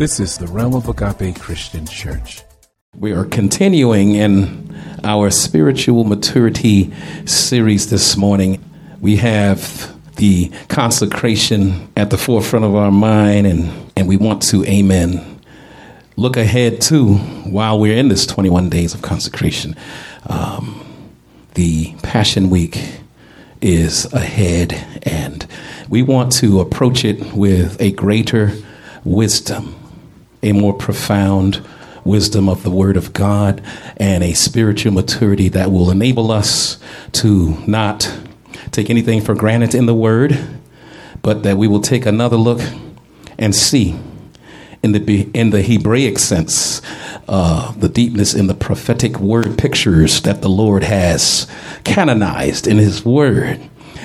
This is the Realm of Agape Christian Church. We are continuing in our spiritual maturity series this morning. We have the consecration at the forefront of our mind, and, and we want to, amen, look ahead to while we're in this 21 days of consecration. Um, the Passion Week is ahead, and we want to approach it with a greater wisdom, a more profound wisdom of the Word of God, and a spiritual maturity that will enable us to not take anything for granted in the Word, but that we will take another look and see in the in the Hebraic sense, uh, the deepness in the prophetic word pictures that the Lord has canonized in His Word.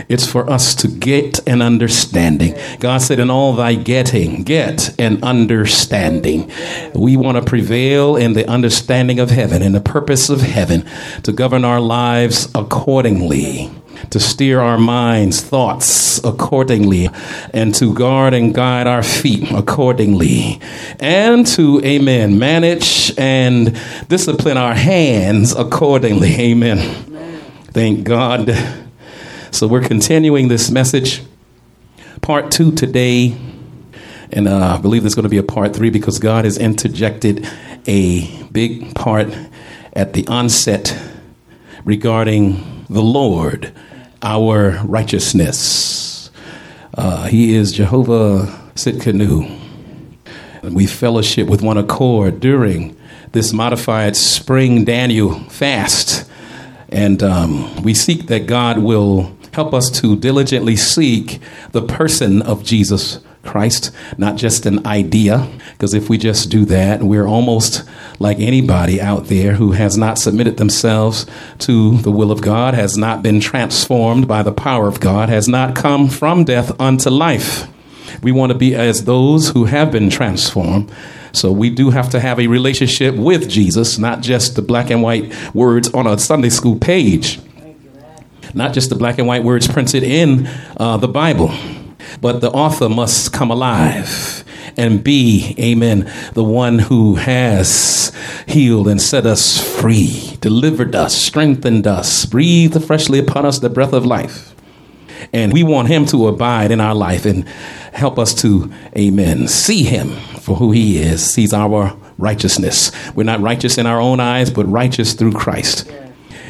It's for us to get an understanding. God said, In all thy getting, get an understanding. We want to prevail in the understanding of heaven and the purpose of heaven to govern our lives accordingly to steer our minds, thoughts accordingly, and to guard and guide our feet accordingly, and to, amen, manage and discipline our hands accordingly. Amen. Thank God. So we're continuing this message, part two today. And uh, I believe there's going to be a part three because God has interjected a big part at the onset regarding the Lord, our righteousness. Uh, he is Jehovah Tsidkenu. We fellowship with one accord during this modified spring Daniel fast. And um, we seek that God will help us to diligently seek the person of Jesus Christ, not just an idea. Because if we just do that, we're almost like anybody out there who has not submitted themselves to the will of God, has not been transformed by the power of God, has not come from death unto life. We want to be as those who have been transformed. So we do have to have a relationship with Jesus, not just the black and white words on a Sunday school page, not just the black and white words printed in uh, the Bible, but the author must come alive and be, amen, the one who has healed and set us free, delivered us, strengthened us, breathed freshly upon us the breath of life. And we want him to abide in our life and help us to, amen, see him for who he is. He's our righteousness. We're not righteous in our own eyes, but righteous through Christ.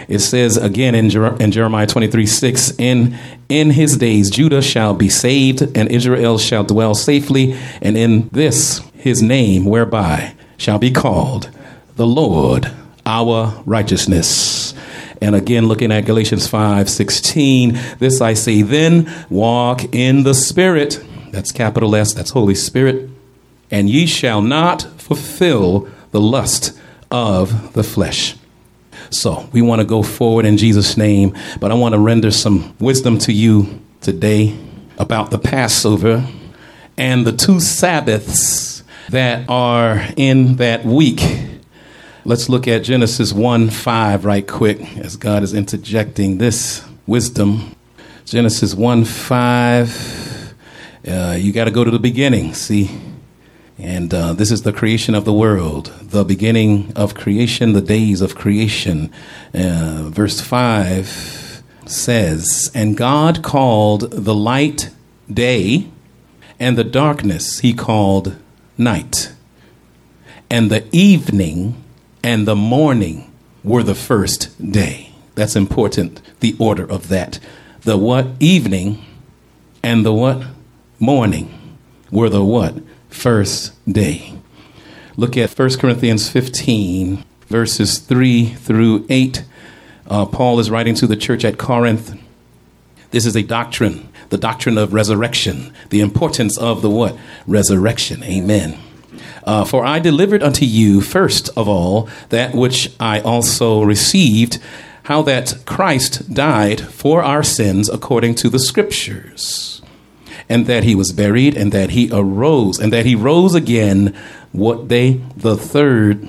It says again in, Jer- in Jeremiah 23 6, in, in his days Judah shall be saved, and Israel shall dwell safely, and in this his name whereby shall be called the Lord our righteousness. And again, looking at Galatians 5 16, this I say then, walk in the Spirit. That's capital S, that's Holy Spirit. And ye shall not fulfill the lust of the flesh. So we want to go forward in Jesus' name, but I want to render some wisdom to you today about the Passover and the two Sabbaths that are in that week. Let's look at Genesis 1 5 right quick as God is interjecting this wisdom. Genesis 1 5. Uh, you got to go to the beginning, see? And uh, this is the creation of the world, the beginning of creation, the days of creation. Uh, verse 5 says, And God called the light day, and the darkness he called night. And the evening and the morning were the first day. That's important, the order of that. The what? Evening and the what? Morning were the what? First day. Look at 1 Corinthians 15, verses 3 through 8. Uh, Paul is writing to the church at Corinth. This is a doctrine, the doctrine of resurrection, the importance of the what? Resurrection. Amen. Uh, for I delivered unto you first of all that which I also received, how that Christ died for our sins according to the Scriptures, and that he was buried, and that he arose, and that he rose again, what day? The third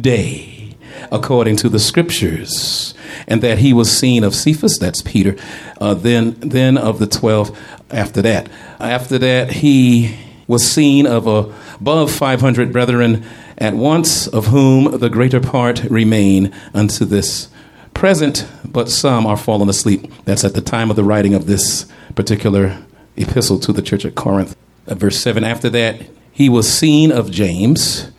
day, according to the Scriptures, and that he was seen of Cephas, that's Peter, uh, then, then of the twelve after that. After that, he was seen of above 500 brethren at once, of whom the greater part remain unto this present, but some are fallen asleep. That's at the time of the writing of this particular epistle to the church at Corinth. Uh, verse 7 After that, he was seen of James,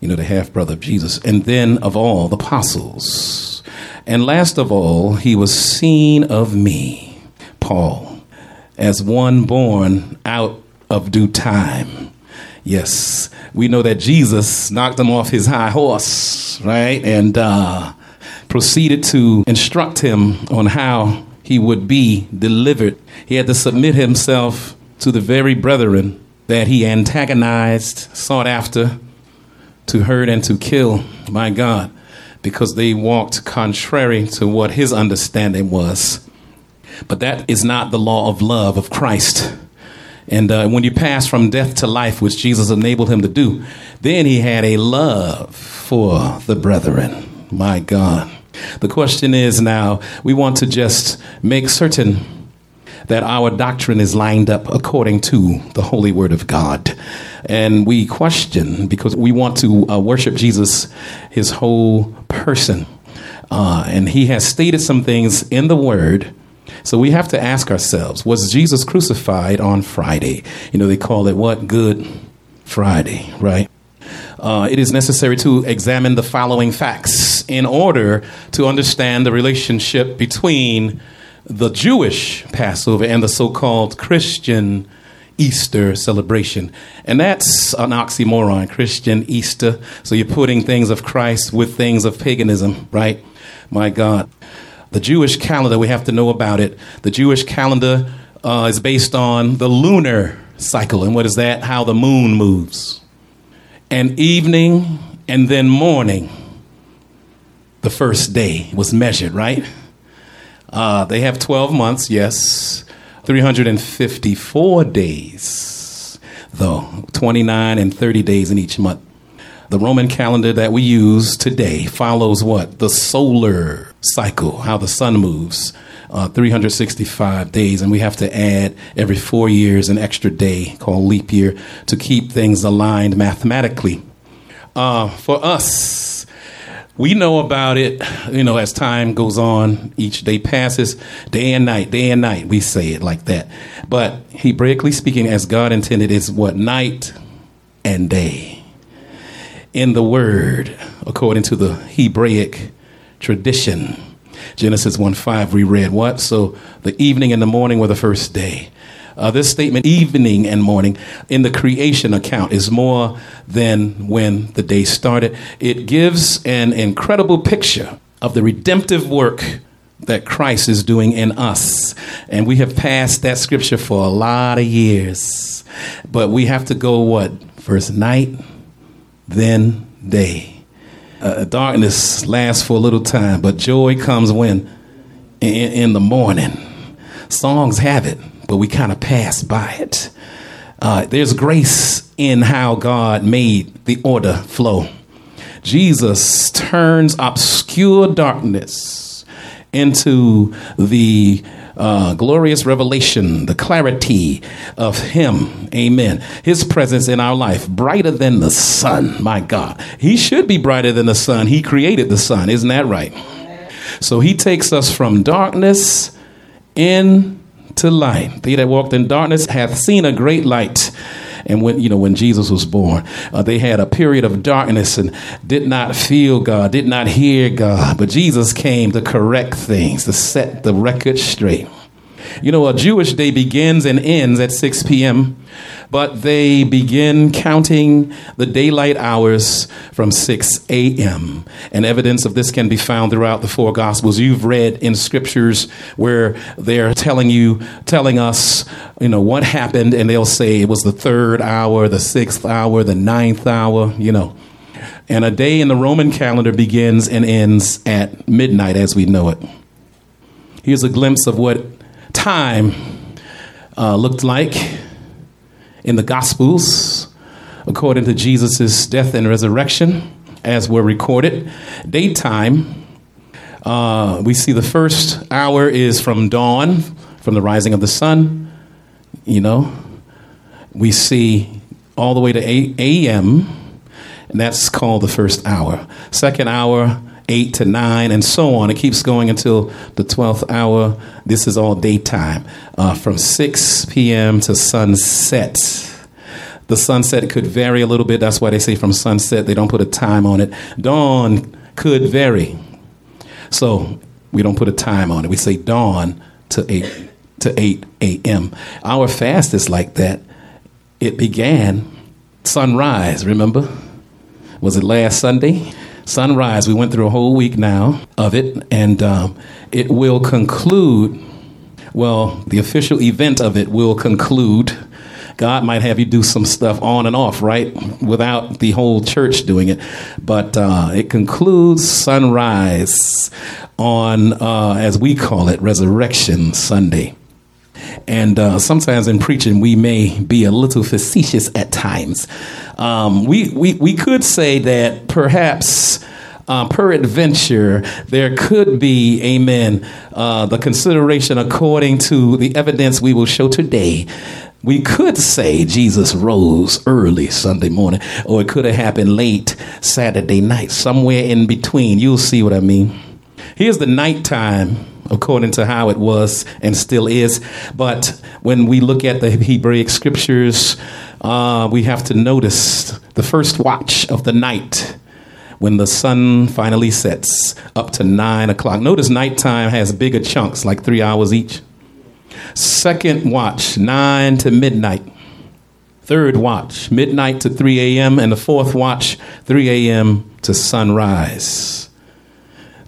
you know, the half brother of Jesus, and then of all the apostles. And last of all, he was seen of me, Paul, as one born out of due time. Yes, we know that Jesus knocked him off his high horse, right? And uh, proceeded to instruct him on how he would be delivered. He had to submit himself to the very brethren that he antagonized, sought after, to hurt and to kill, my God, because they walked contrary to what his understanding was. But that is not the law of love of Christ. And uh, when you pass from death to life, which Jesus enabled him to do, then he had a love for the brethren. My God. The question is now, we want to just make certain that our doctrine is lined up according to the holy word of God. And we question because we want to uh, worship Jesus, his whole person. Uh, and he has stated some things in the word. So we have to ask ourselves was Jesus crucified on Friday? You know, they call it what? Good Friday, right? Uh, it is necessary to examine the following facts in order to understand the relationship between the Jewish Passover and the so called Christian Easter celebration. And that's an oxymoron, Christian Easter. So you're putting things of Christ with things of paganism, right? My God. The Jewish calendar, we have to know about it. The Jewish calendar uh, is based on the lunar cycle. And what is that? How the moon moves. And evening and then morning, the first day was measured, right? Uh, they have 12 months, yes. 354 days, though, 29 and 30 days in each month. The Roman calendar that we use today follows what? The solar cycle, how the sun moves. Uh, 365 days, and we have to add every four years an extra day called leap year to keep things aligned mathematically. Uh, for us, we know about it, you know, as time goes on, each day passes, day and night, day and night. We say it like that. But Hebraically speaking, as God intended, is what night and day. In the word, according to the Hebraic tradition. Genesis 1 5, we read what? So the evening and the morning were the first day. Uh, this statement, evening and morning, in the creation account is more than when the day started. It gives an incredible picture of the redemptive work that Christ is doing in us. And we have passed that scripture for a lot of years. But we have to go what? First night, then day. Uh, darkness lasts for a little time, but joy comes when? In, in the morning. Songs have it but we kind of pass by it. Uh, there's grace in how God made the order flow. Jesus turns obscure darkness into the uh, glorious revelation, the clarity of Him. Amen. His presence in our life, brighter than the sun. My God. He should be brighter than the sun. He created the sun. Isn't that right? So He takes us from darkness in to light. They that walked in darkness hath seen a great light. And when you know when Jesus was born, uh, they had a period of darkness and did not feel God, did not hear God. But Jesus came to correct things, to set the record straight. You know, a Jewish day begins and ends at 6 p.m., but they begin counting the daylight hours from 6 a.m. And evidence of this can be found throughout the four Gospels. You've read in scriptures where they're telling you, telling us, you know, what happened, and they'll say it was the third hour, the sixth hour, the ninth hour, you know. And a day in the Roman calendar begins and ends at midnight as we know it. Here's a glimpse of what time uh, looked like in the Gospels according to Jesus' death and resurrection, as were recorded. Daytime, uh, we see the first hour is from dawn, from the rising of the sun. You know, we see all the way to 8 a.m., and that's called the first hour. Second hour, 8 to 9, and so on. It keeps going until the 12th hour. This is all daytime, uh, from 6 p.m. to sunset. The sunset could vary a little bit. That's why they say from sunset, they don't put a time on it. Dawn could vary. So we don't put a time on it. We say dawn to 8 to 8 a.m. Our fast is like that. It began sunrise, remember? Was it last Sunday? Sunrise. We went through a whole week now of it, and um, it will conclude. Well, the official event of it will conclude. God might have you do some stuff on and off, right? Without the whole church doing it. But uh, it concludes sunrise on, uh, as we call it, Resurrection Sunday. And uh, sometimes in preaching, we may be a little facetious at times. Um, we, we, we could say that perhaps. Uh, peradventure, there could be, amen, uh, the consideration according to the evidence we will show today. We could say Jesus rose early Sunday morning, or it could have happened late Saturday night, somewhere in between. You'll see what I mean. Here's the nighttime according to how it was and still is. But when we look at the Hebraic scriptures, uh, we have to notice the first watch of the night when the sun finally sets up to nine o'clock. Notice nighttime has bigger chunks, like three hours each. Second watch, nine to midnight. Third watch, midnight to 3 a.m. And the fourth watch, 3 a.m. to sunrise.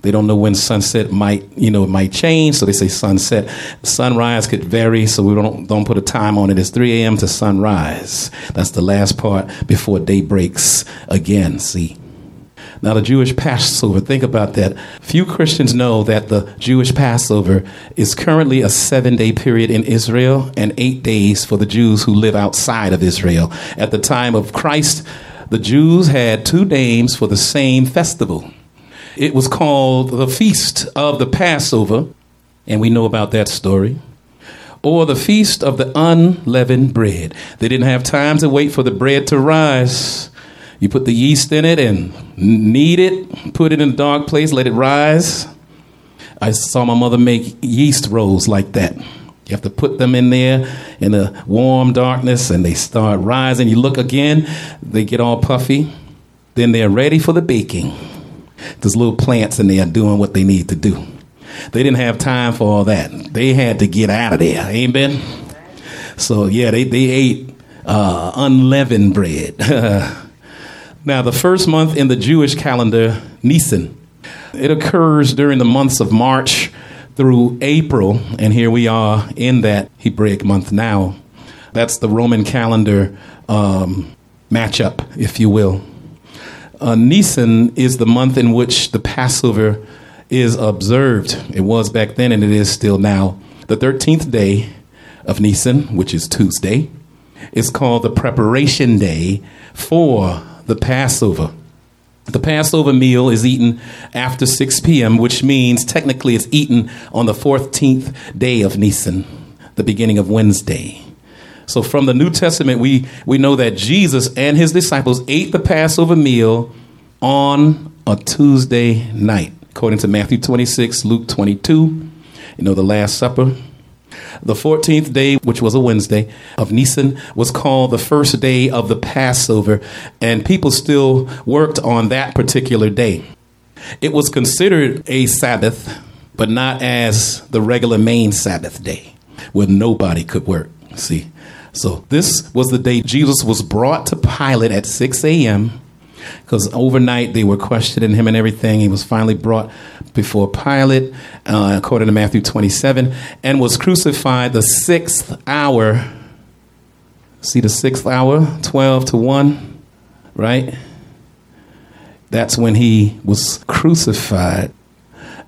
They don't know when sunset might, you know, it might change, so they say sunset. Sunrise could vary, so we don't don't put a time on it. It's 3 a.m. to sunrise. That's the last part before day breaks again. See. Now, the Jewish Passover, think about that. Few Christians know that the Jewish Passover is currently a seven day period in Israel and eight days for the Jews who live outside of Israel. At the time of Christ, the Jews had two names for the same festival. It was called the Feast of the Passover, and we know about that story. Or the Feast of the Unleavened Bread. They didn't have time to wait for the bread to rise. You put the yeast in it and knead it, put it in a dark place, let it rise. I saw my mother make yeast rolls like that. You have to put them in there in the warm darkness and they start rising. You look again, they get all puffy. Then they're ready for the baking. There's little plants in there doing what they need to do. They didn't have time for all that. They had to get out of there. Amen. So yeah, they they ate uh, unleavened bread. now, the first month in the Jewish calendar, Nisan, it occurs during the months of March through April, and here we are in that Hebraic month now. That's the Roman calendar um, matchup, if you will. Uh, Nisan is the month in which the Passover is observed. It was back then and it is still now. The 13th day of Nisan, which is Tuesday, is called the preparation day for the Passover. The Passover meal is eaten after 6 p.m., which means technically it's eaten on the 14th day of Nisan, the beginning of Wednesday. So from the New Testament, we, we know that Jesus and his disciples ate the Passover meal on a Tuesday night, according to Matthew 26, Luke 22, you know, the Last Supper. The 14th day, which was a Wednesday of Nisan, was called the first day of the Passover, and people still worked on that particular day. It was considered a Sabbath, but not as the regular main Sabbath day, where nobody could work. See, so this was the day Jesus was brought to Pilate at 6 a.m. Because overnight they were questioning him and everything. He was finally brought before Pilate, uh, according to Matthew 27, and was crucified the sixth hour. See the sixth hour, 12 to 1, right? That's when he was crucified.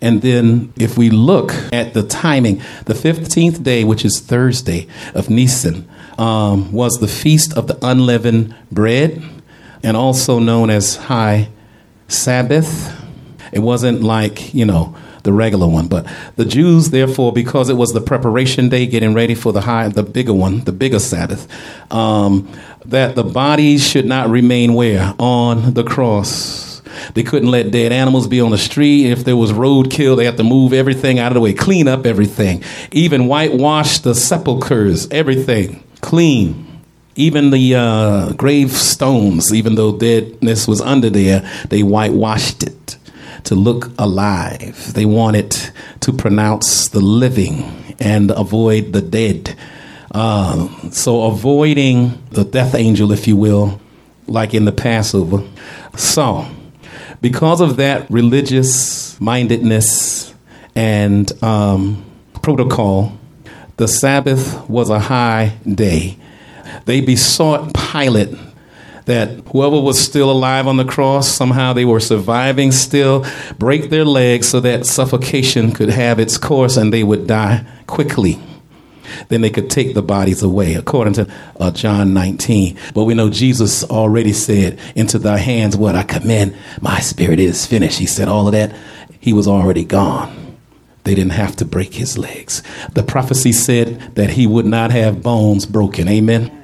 And then, if we look at the timing, the 15th day, which is Thursday of Nisan, um, was the feast of the unleavened bread, and also known as High Sabbath. It wasn't like, you know, the regular one. But the Jews, therefore, because it was the preparation day, getting ready for the high, the bigger one, the bigger Sabbath, um, that the bodies should not remain where on the cross. They couldn't let dead animals be on the street. If there was roadkill, they had to move everything out of the way, clean up everything, even whitewash the sepulchres, everything clean. Even the uh, gravestones, even though deadness was under there, they whitewashed it to look alive. They wanted to pronounce the living and avoid the dead. Uh, so, avoiding the death angel, if you will, like in the Passover. So, because of that religious mindedness and um, protocol, the Sabbath was a high day. They besought Pilate that whoever was still alive on the cross, somehow they were surviving still, break their legs so that suffocation could have its course and they would die quickly. Then they could take the bodies away, according to uh, John 19. But we know Jesus already said, Into thy hands what I commend, my spirit is finished. He said all of that. He was already gone. They didn't have to break his legs. The prophecy said that he would not have bones broken. Amen.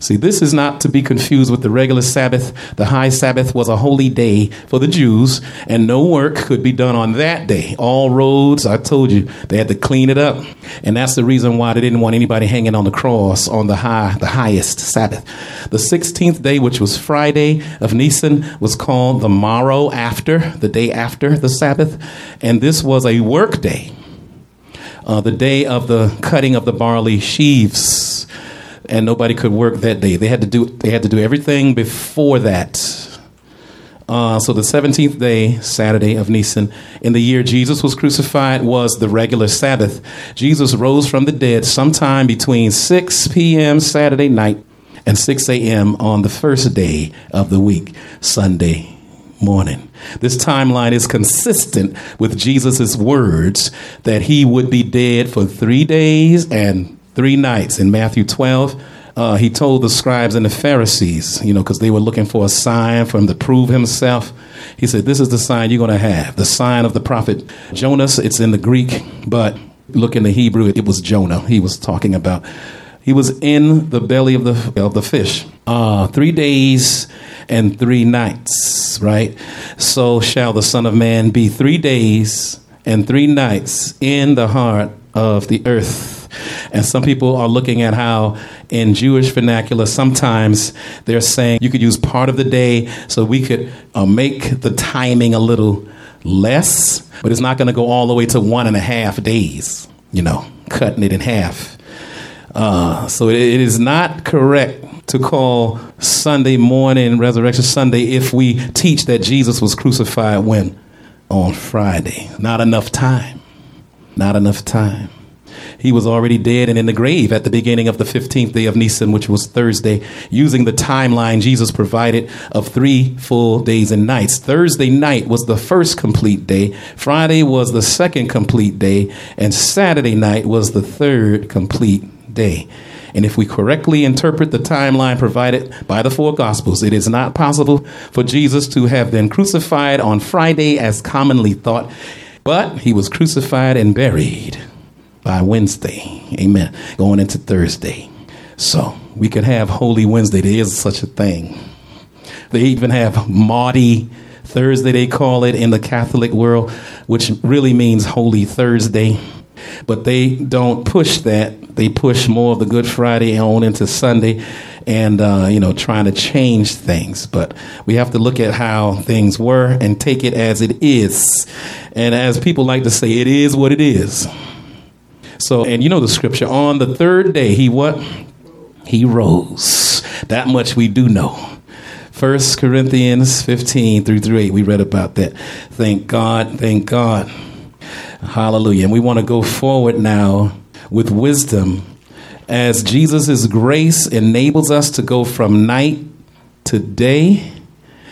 See, this is not to be confused with the regular Sabbath. The high Sabbath was a holy day for the Jews, and no work could be done on that day. All roads, I told you, they had to clean it up. And that's the reason why they didn't want anybody hanging on the cross on the high, the highest Sabbath. The 16th day, which was Friday of Nisan, was called the morrow after, the day after the Sabbath. And this was a work day. Uh, the day of the cutting of the barley sheaves and nobody could work that day. They had to do they had to do everything before that. Uh, so the 17th day, Saturday of Nisan, in the year Jesus was crucified, was the regular Sabbath. Jesus rose from the dead sometime between 6 p.m. Saturday night and 6 a.m. on the first day of the week, Sunday morning. This timeline is consistent with Jesus' words that he would be dead for three days and three nights in Matthew 12. Uh, he told the scribes and the Pharisees, you know, because they were looking for a sign for him to prove himself. He said, This is the sign you're going to have the sign of the prophet Jonas. It's in the Greek, but look in the Hebrew, it was Jonah he was talking about. He was in the belly of the, of the fish uh, three days and three nights, right? So shall the Son of Man be three days and three nights in the heart of the earth. And some people are looking at how in Jewish vernacular, sometimes they're saying you could use part of the day so we could uh, make the timing a little less, but it's not going to go all the way to one and a half days, you know, cutting it in half. Uh, so it, it is not correct to call Sunday morning Resurrection Sunday if we teach that Jesus was crucified when? On Friday. Not enough time. Not enough time. He was already dead and in the grave at the beginning of the 15th day of Nisan, which was Thursday, using the timeline Jesus provided of three full days and nights. Thursday night was the first complete day, Friday was the second complete day, and Saturday night was the third complete day. And if we correctly interpret the timeline provided by the four Gospels, it is not possible for Jesus to have been crucified on Friday as commonly thought, but he was crucified and buried by Wednesday. Amen. Going into Thursday. So we could have Holy Wednesday. There is such a thing. They even have Maundy Thursday, they call it in the Catholic world, which really means Holy Thursday. But they don't push that. They push more of the Good Friday on into Sunday and, uh, you know, trying to change things. But we have to look at how things were and take it as it is. And as people like to say, it is what it is. So, and you know the scripture, on the third day, he what? He rose. That much we do know. First Corinthians 15 through through 8, we read about that. Thank God, thank God. Hallelujah. And we want to go forward now with wisdom as Jesus' grace enables us to go from night to day.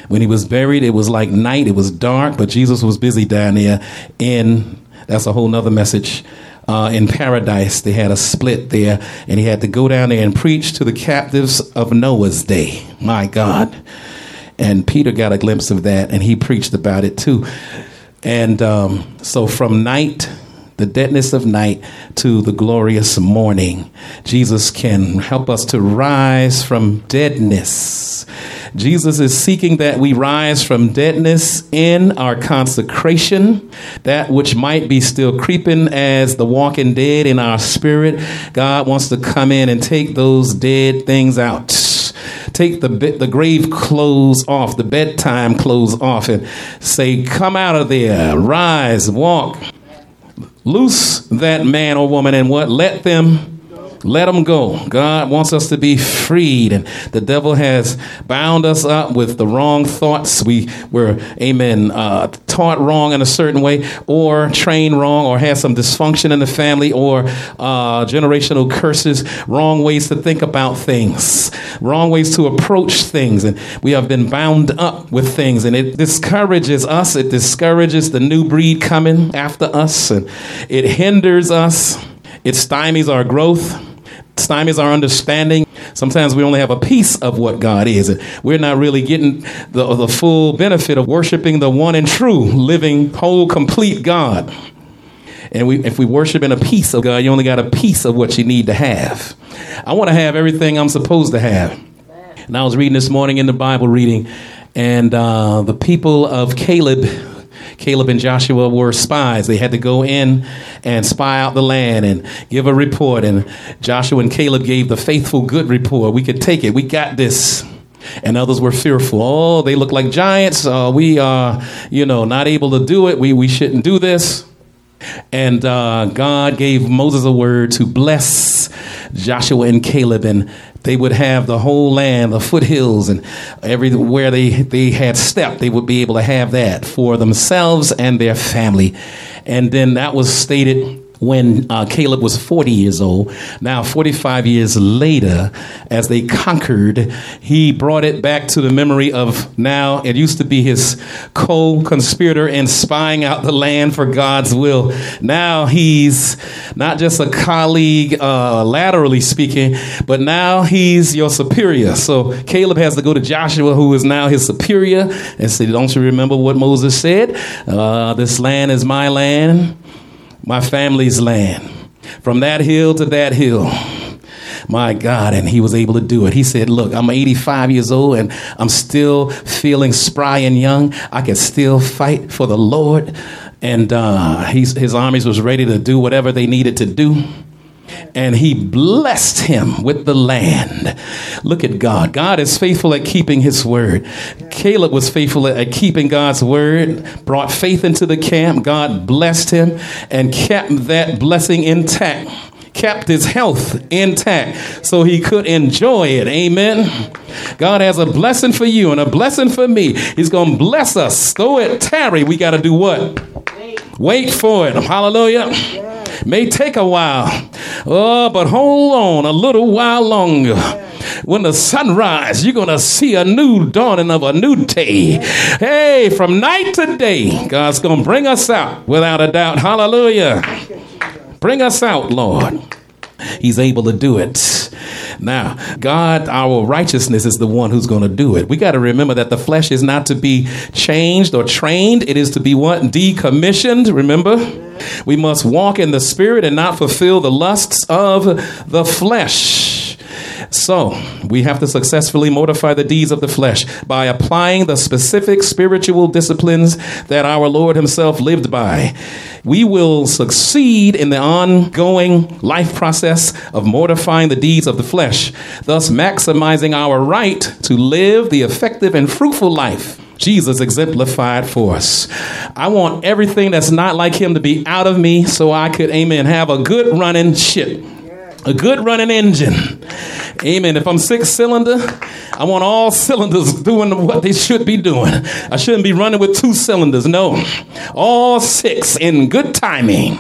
When he was buried, it was like night, it was dark, but Jesus was busy down there in, that's a whole nother message uh, in paradise. They had a split there, and he had to go down there and preach to the captives of Noah's day. My God. And Peter got a glimpse of that, and he preached about it too. And um, so from night, the deadness of night, to the glorious morning, Jesus can help us to rise from deadness. Jesus is seeking that we rise from deadness in our consecration, that which might be still creeping as the walking dead in our spirit. God wants to come in and take those dead things out take the the grave clothes off, the bedtime clothes off, and say, "Come out of there, rise, walk, loose that man or woman, and what? Let them." Let them go. God wants us to be freed, and the devil has bound us up with the wrong thoughts. We were, amen, uh, taught wrong in a certain way, or trained wrong, or had some dysfunction in the family, or uh, generational curses, wrong ways to think about things, wrong ways to approach things, and we have been bound up with things, and it discourages us. It discourages the new breed coming after us, and it hinders us. It stymies our growth stymies our understanding. Sometimes we only have a piece of what God is. We're not really getting the, the full benefit of worshiping the one and true, living, whole, complete God. And we, if we worship in a piece of God, you only got a piece of what you need to have. I want to have everything I'm supposed to have. And I was reading this morning in the Bible reading, and uh, the people of Caleb Caleb and Joshua were spies. They had to go in and spy out the land and give a report. And Joshua and Caleb gave the faithful, good report. We could take it. We got this. And others were fearful. Oh, they look like giants. Uh, we are, you know, not able to do it. We, we shouldn't do this. And uh, God gave Moses a word to bless Joshua and Caleb, and they would have the whole land, the foothills, and everywhere they, they had stepped, they would be able to have that for themselves and their family. And then that was stated when uh, Caleb was 40 years old. Now, 45 years later, as they conquered, he brought it back to the memory of now it used to be his co conspirator in spying out the land for God's will. Now he's not just a colleague, uh, laterally speaking, but now he's your superior. So Caleb has to go to Joshua, who is now his superior, and say, Don't you remember what Moses said? Uh, this land is my land my family's land, from that hill to that hill. My God, and he was able to do it. He said, Look, I'm 85 years old and I'm still feeling spry and young. I can still fight for the Lord. And uh, his armies was ready to do whatever they needed to do and he blessed him with the land. Look at God. God is faithful at keeping his word. Caleb was faithful at keeping God's word, brought faith into the camp. God blessed him and kept that blessing intact. Kept his health intact so he could enjoy it. Amen. God has a blessing for you and a blessing for me. He's going to bless us. Though it tarry, we got to do what? Wait for it. Hallelujah. May take a while. Oh, but hold on a little while longer. When the sun rises, you're going to see a new dawning of a new day. Hey, from night to day, God's going to bring us out without a doubt. Hallelujah. Bring us out, Lord. He's able to do it. Now, God, our righteousness is the one who's going to do it. We got to remember that the flesh is not to be changed or trained, it is to be what? Decommissioned. Remember? We must walk in the spirit and not fulfill the lusts of the flesh. So, we have to successfully mortify the deeds of the flesh by applying the specific spiritual disciplines that our Lord Himself lived by. We will succeed in the ongoing life process of mortifying the deeds of the flesh, thus maximizing our right to live the effective and fruitful life Jesus exemplified for us. I want everything that's not like him to be out of me so I could, amen, have a good running ship, a good running engine. Amen. If I'm six cylinder, I want all cylinders doing what they should be doing. I shouldn't be running with two cylinders. No. All six in good timing.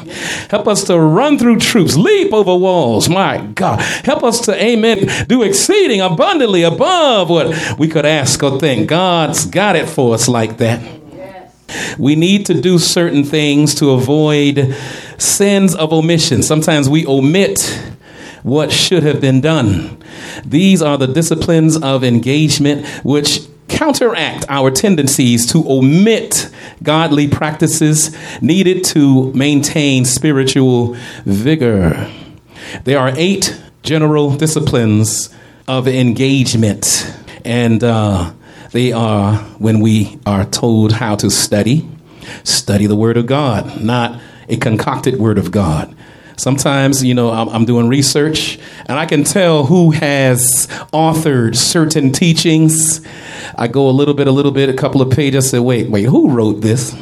Help us to run through troops, leap over walls. My God. Help us to, amen, do exceeding abundantly above what we could ask or think. God's got it for us like that. We need to do certain things to avoid sins of omission. Sometimes we omit what should have been done. These are the disciplines of engagement which counteract our tendencies to omit godly practices needed to maintain spiritual vigor. There are eight general disciplines of engagement, and uh, they are when we are told how to study, study the Word of God, not a concocted Word of God. Sometimes, you know, I'm, I'm, doing research and I can tell who has authored certain teachings. I go a little bit, a little bit, a couple of pages, I say, wait, wait, who wrote this?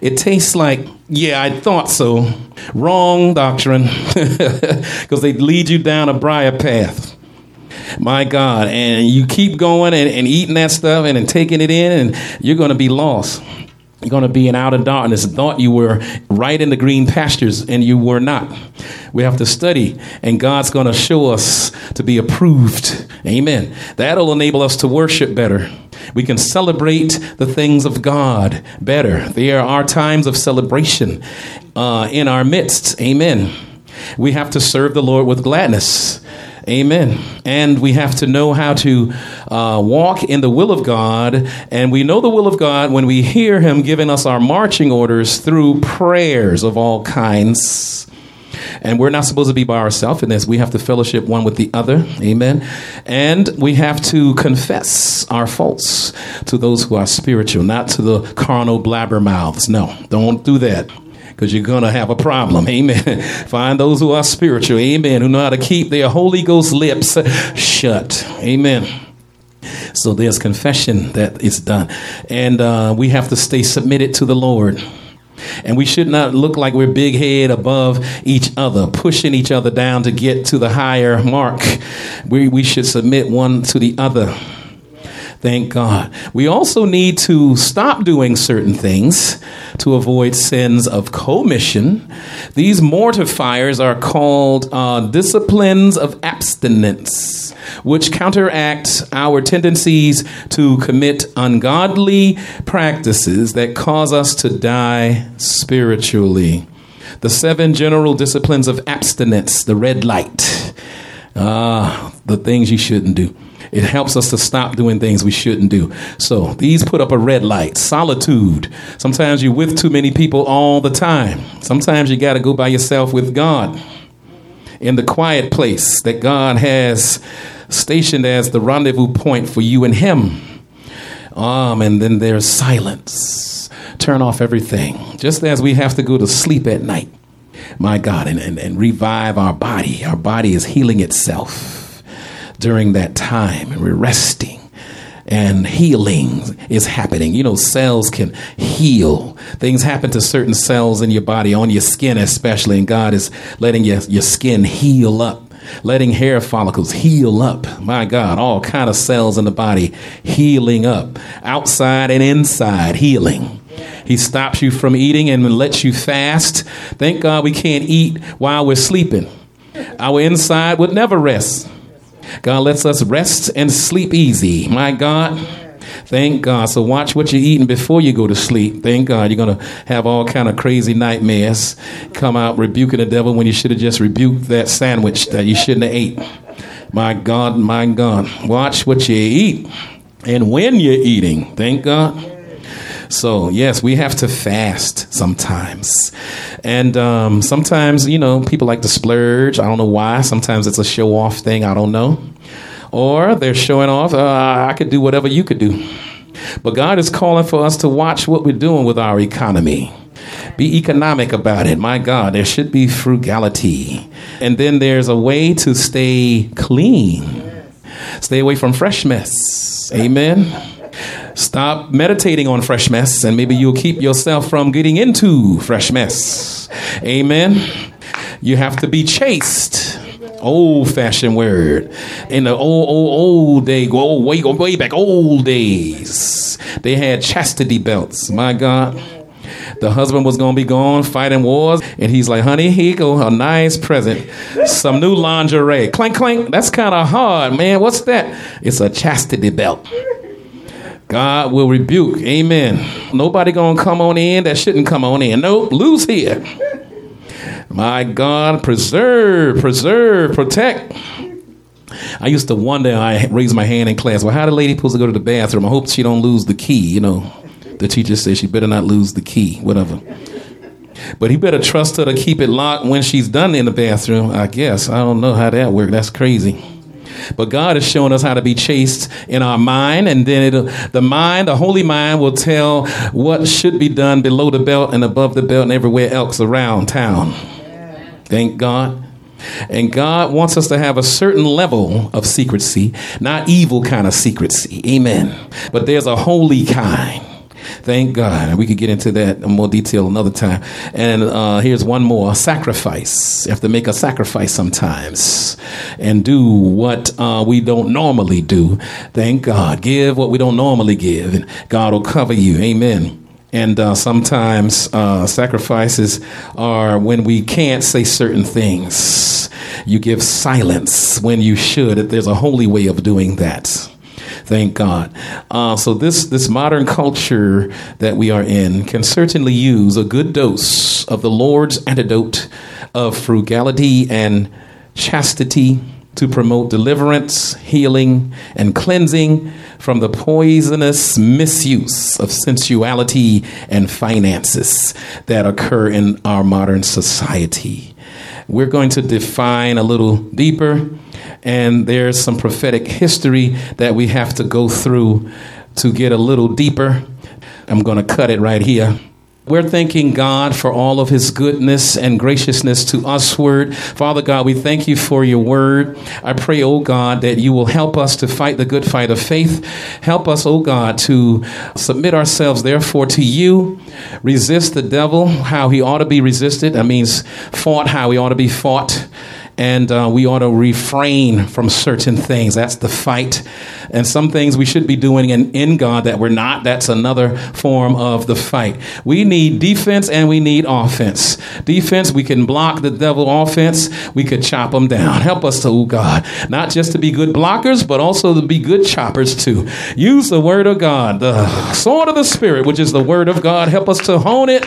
It tastes like, yeah, I thought so. Wrong doctrine, because they lead you down a briar path. My God. And you keep going and, and eating that stuff and, and taking it in, and you're going to be lost. You're going to be in outer darkness. Thought you were right in the green pastures, and you were not. We have to study, and God's going to show us to be approved. Amen. That'll enable us to worship better. We can celebrate the things of God better. There are times of celebration uh, in our midst. Amen. We have to serve the Lord with gladness. Amen. And we have to know how to uh, walk in the will of God. And we know the will of God when we hear Him giving us our marching orders through prayers of all kinds. And we're not supposed to be by ourselves in this. We have to fellowship one with the other. Amen. And we have to confess our faults to those who are spiritual, not to the carnal blabbermouths. No, don't do that because you're going to have a problem. Amen. Find those who are spiritual. Amen. Who know how to keep their Holy Ghost lips shut. Amen. So there's confession that is done. And uh, we have to stay submitted to the Lord. And we should not look like we're big head above each other, pushing each other down to get to the higher mark. We, we should submit one to the other. Thank God. We also need to stop doing certain things to avoid sins of commission. These mortifiers are called uh, disciplines of abstinence, which counteract our tendencies to commit ungodly practices that cause us to die spiritually. The seven general disciplines of abstinence, the red light, ah, the things you shouldn't do. It helps us to stop doing things we shouldn't do. So these put up a red light. Solitude. Sometimes you're with too many people all the time. Sometimes you got to go by yourself with God in the quiet place that God has stationed as the rendezvous point for you and Him. Um, and then there's silence. Turn off everything. Just as we have to go to sleep at night, my God, and, and, and revive our body. Our body is healing itself during that time and we're resting and healing is happening. You know, cells can heal. Things happen to certain cells in your body, on your skin especially, and God is letting your, your skin heal up. Letting hair follicles heal up. My God, all kind of cells in the body healing up. Outside and inside healing. He stops you from eating and lets you fast. Thank God we can't eat while we're sleeping. Our inside would never rest. God lets us rest and sleep easy. My God. Thank God. So watch what you're eating before you go to sleep. Thank God. You're to have all kind of crazy nightmares. Come out rebuking the devil when you should have just rebuked that sandwich that you shouldn't have ate. My God, my God. Watch what you eat and when you're eating. Thank God. So, yes, we have to fast sometimes. And um, sometimes, you know, people like to splurge. I don't know why. Sometimes it's a show off thing. I don't know. Or they're showing off, uh, I could do whatever you could do. But God is calling for us to watch what we're doing with our economy. Be economic about it. My God, there should be frugality. And then there's a way to stay clean. Stay away from fresh mess. Amen. Stop meditating on fresh mess, and maybe you'll keep yourself from getting into fresh mess. Amen. You have to be chaste. Old fashioned word. In the old, old, old day, go way, way back, old days, they had chastity belts. My God. The husband was to be gone fighting wars, and he's like, honey, here go, a nice present. Some new lingerie. Clank, clank. That's kind of hard, man. What's that? It's a chastity belt. God will rebuke. Amen. Nobody gonna come on in that shouldn't come on in. Nope, lose here. My God, preserve, preserve, protect. I used to wonder. I raised my hand in class. Well, how the lady supposed to go to the bathroom? I hope she don't lose the key. You know, the teacher says she better not lose the key. Whatever. But he better trust her to keep it locked when she's done in the bathroom. I guess I don't know how that works. That's crazy. But God is showing us how to be chaste in our mind, and then the mind, the holy mind, will tell what should be done below the belt and above the belt and everywhere else around town. Thank God. And God wants us to have a certain level of secrecy, not evil kind of secrecy. Amen. But there's a holy kind. Thank God. We could get into that in more detail another time. And uh, here's one more sacrifice. You have to make a sacrifice sometimes and do what uh, we don't normally do. Thank God. Give what we don't normally give, and God will cover you. Amen. And uh, sometimes uh, sacrifices are when we can't say certain things. You give silence when you should. There's a holy way of doing that. Thank God. Uh, so this this modern culture that we are in can certainly use a good dose of the Lord's antidote of frugality and chastity to promote deliverance, healing, and cleansing from the poisonous misuse of sensuality and finances that occur in our modern society. We're going to define a little deeper and there's some prophetic history that we have to go through to get a little deeper. I'm going to cut it right here. We're thanking God for all of his goodness and graciousness to us, word. Father God, we thank you for your word. I pray, oh God, that you will help us to fight the good fight of faith. Help us, oh God, to submit ourselves, therefore, to you. Resist the devil how he ought to be resisted. That means fought how he ought to be fought and uh, we ought to refrain from certain things. That's the fight. And some things we should be doing in, in God that we're not. That's another form of the fight. We need defense and we need offense. Defense, we can block the devil. Offense, we could chop them down. Help us to, oh God, not just to be good blockers, but also to be good choppers too. Use the word of God, the sword of the Spirit, which is the word of God. Help us to hone it,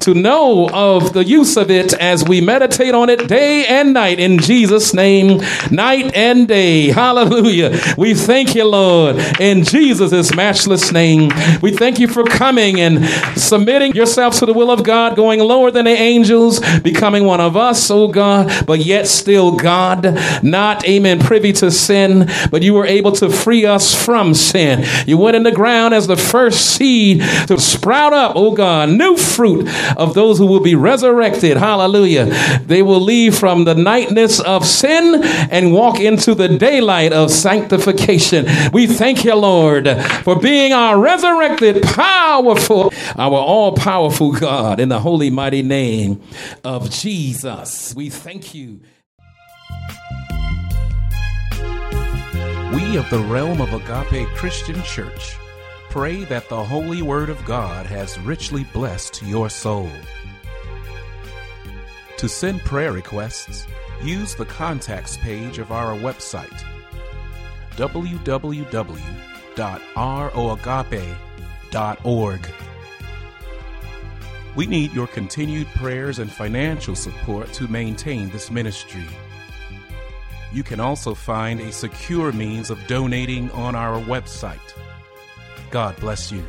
to know of the use of it as we meditate on it day and night in Jesus' name, night and day. Hallelujah. We thank you, Lord, in Jesus' matchless name. We thank you for coming and submitting yourself to the will of God, going lower than the angels, becoming one of us, oh God, but yet still God, not, amen, privy to sin, but you were able to free us from sin. You went in the ground as the first seed to sprout up, oh God, new fruit of those who will be resurrected. Hallelujah. They will leave from the night darkness of sin and walk into the daylight of sanctification. We thank you, Lord, for being our resurrected, powerful, our all powerful God in the holy, mighty name of Jesus. We thank you. We of the realm of Agape Christian Church pray that the holy word of God has richly blessed your soul. To send prayer requests, use the contacts page of our website www.roagape.org. We need your continued prayers and financial support to maintain this ministry. You can also find a secure means of donating on our website. God bless you.